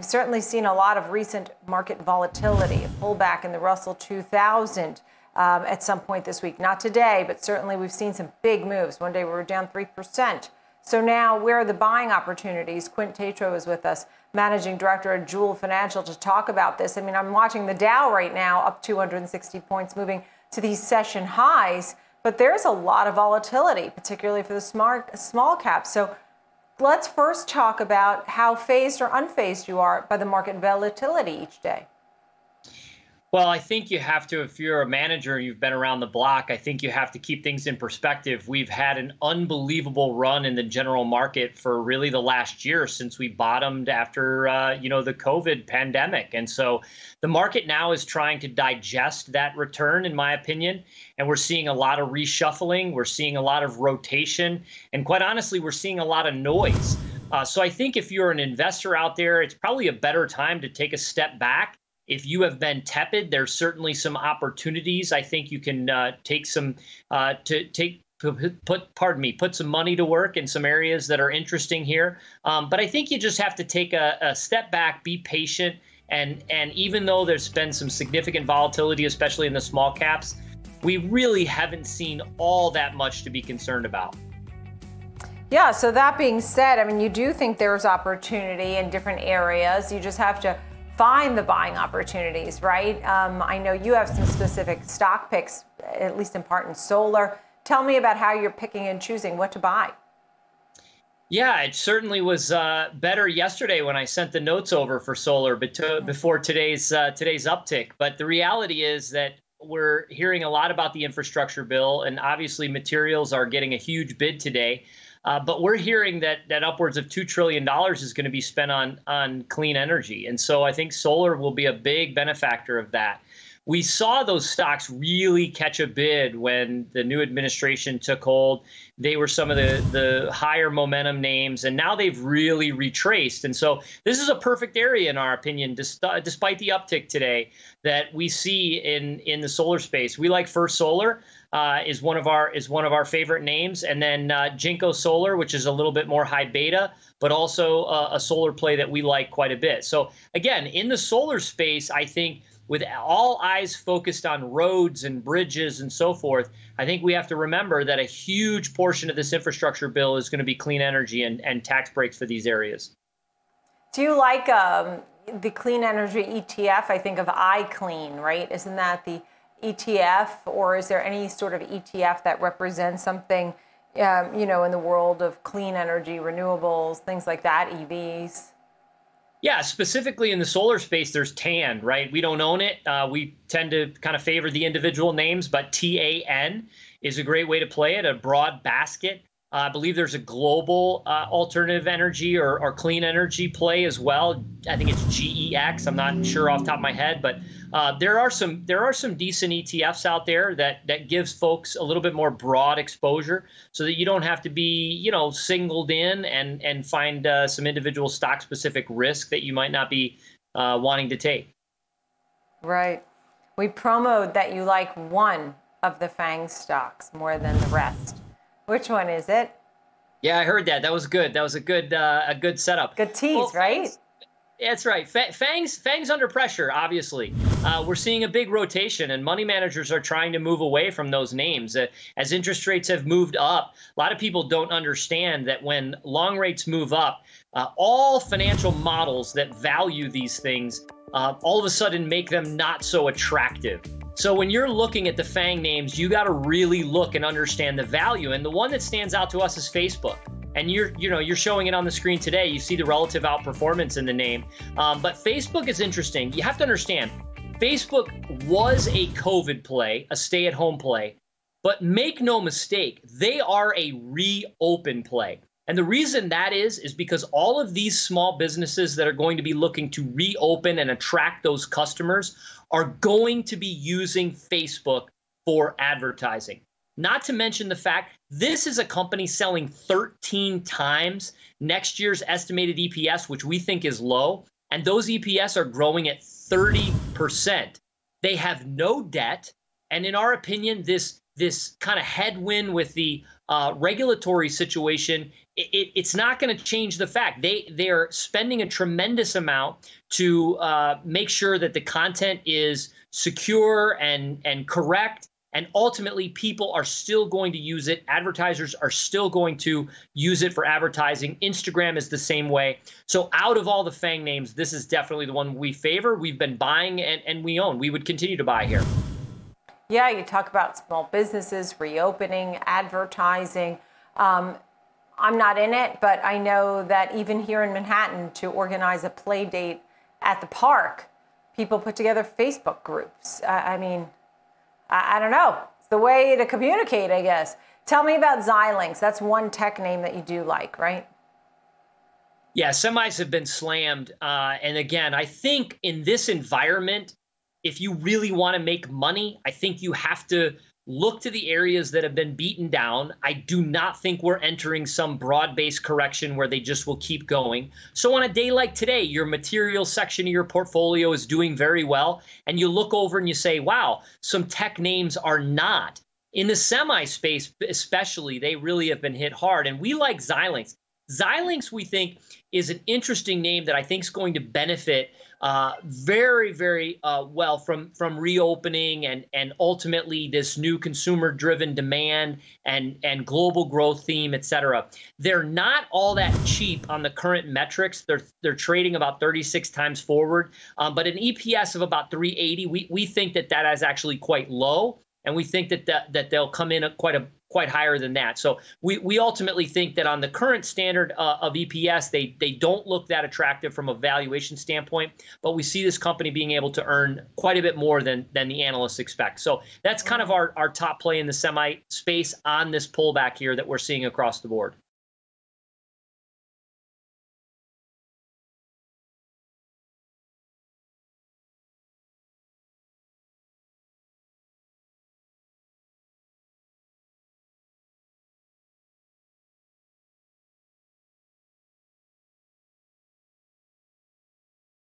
We've certainly seen a lot of recent market volatility, a pullback in the Russell 2000 um, at some point this week. Not today, but certainly we've seen some big moves. One day we were down 3%. So now, where are the buying opportunities? Quint Tatro is with us, managing director at Joule Financial, to talk about this. I mean, I'm watching the Dow right now up 260 points, moving to these session highs, but there's a lot of volatility, particularly for the smart, small caps. So let's first talk about how phased or unfazed you are by the market volatility each day. Well, I think you have to, if you're a manager and you've been around the block, I think you have to keep things in perspective. We've had an unbelievable run in the general market for really the last year since we bottomed after, uh, you know, the COVID pandemic. And so the market now is trying to digest that return, in my opinion. And we're seeing a lot of reshuffling, we're seeing a lot of rotation, and quite honestly, we're seeing a lot of noise. Uh, so I think if you're an investor out there, it's probably a better time to take a step back if you have been tepid, there's certainly some opportunities. I think you can uh, take some uh, to take put pardon me put some money to work in some areas that are interesting here. Um, but I think you just have to take a, a step back, be patient, and and even though there's been some significant volatility, especially in the small caps, we really haven't seen all that much to be concerned about. Yeah, so that being said, I mean, you do think there's opportunity in different areas. You just have to find the buying opportunities, right? Um, I know you have some specific stock picks, at least in part in solar. Tell me about how you're picking and choosing what to buy. Yeah, it certainly was uh, better yesterday when I sent the notes over for solar before today's uh, today's uptick. But the reality is that we're hearing a lot about the infrastructure bill, and obviously materials are getting a huge bid today. Uh, but we're hearing that that upwards of two trillion dollars is going to be spent on on clean energy, and so I think solar will be a big benefactor of that. We saw those stocks really catch a bid when the new administration took hold. They were some of the the higher momentum names, and now they've really retraced. And so this is a perfect area, in our opinion, despite the uptick today that we see in in the solar space. We like First Solar uh, is one of our is one of our favorite names, and then uh, Jinko Solar, which is a little bit more high beta, but also uh, a solar play that we like quite a bit. So again, in the solar space, I think with all eyes focused on roads and bridges and so forth, I think we have to remember that a huge portion of this infrastructure bill is going to be clean energy and, and tax breaks for these areas. Do you like um, the clean energy ETF? I think of iClean, right? Isn't that the ETF, or is there any sort of ETF that represents something, um, you know, in the world of clean energy, renewables, things like that, EVs? Yeah, specifically in the solar space, there's TAN, right? We don't own it. Uh, we tend to kind of favor the individual names, but TAN is a great way to play it, a broad basket. Uh, I believe there's a global uh, alternative energy or, or, clean energy play as well. I think it's GEX. I'm not sure off top of my head, but uh, there are some there are some decent ETFs out there that that gives folks a little bit more broad exposure, so that you don't have to be you know singled in and and find uh, some individual stock specific risk that you might not be uh, wanting to take. Right. We promoted that you like one of the FANG stocks more than the rest. Which one is it? Yeah, I heard that. That was good. That was a good uh, a good setup. Good tease, well, right? Fangs, that's right. Fangs Fangs under pressure. Obviously, uh, we're seeing a big rotation, and money managers are trying to move away from those names uh, as interest rates have moved up. A lot of people don't understand that when long rates move up, uh, all financial models that value these things uh, all of a sudden make them not so attractive. So when you're looking at the FANG names, you got to really look and understand the value. And the one that stands out to us is Facebook. And you're, you know, you're showing it on the screen today. You see the relative outperformance in the name. Um, but Facebook is interesting. You have to understand, Facebook was a COVID play, a stay-at-home play. But make no mistake, they are a reopen play. And the reason that is, is because all of these small businesses that are going to be looking to reopen and attract those customers are going to be using Facebook for advertising. Not to mention the fact this is a company selling 13 times next year's estimated EPS, which we think is low, and those EPS are growing at 30%. They have no debt, and in our opinion, this this kind of headwind with the uh, regulatory situation, it, it, it's not going to change the fact. They they are spending a tremendous amount to uh, make sure that the content is secure and and correct and ultimately people are still going to use it. Advertisers are still going to use it for advertising. Instagram is the same way. So out of all the fang names this is definitely the one we favor. We've been buying and, and we own. We would continue to buy here yeah you talk about small businesses reopening advertising um, i'm not in it but i know that even here in manhattan to organize a play date at the park people put together facebook groups i, I mean I, I don't know. It's the way to communicate, I guess. Tell me about Xilinx. That's one tech name that you do like, right? Yeah, semis have been slammed. Uh, and again, I think in this environment, if you really want to make money, I think you have to look to the areas that have been beaten down. I do not think we're entering some broad based correction where they just will keep going. So, on a day like today, your material section of your portfolio is doing very well. And you look over and you say, wow, some tech names are not. In the semi space, especially, they really have been hit hard. And we like Xilinx. Xilinx, we think, is an interesting name that I think is going to benefit uh, very, very uh, well from from reopening and and ultimately this new consumer-driven demand and and global growth theme, et cetera. They're not all that cheap on the current metrics. They're they're trading about 36 times forward, um, but an EPS of about 380. We we think that that is actually quite low and we think that that, that they'll come in quite a quite higher than that. So we, we ultimately think that on the current standard uh, of EPS, they they don't look that attractive from a valuation standpoint, but we see this company being able to earn quite a bit more than than the analysts expect. So that's kind of our, our top play in the semi space on this pullback here that we're seeing across the board.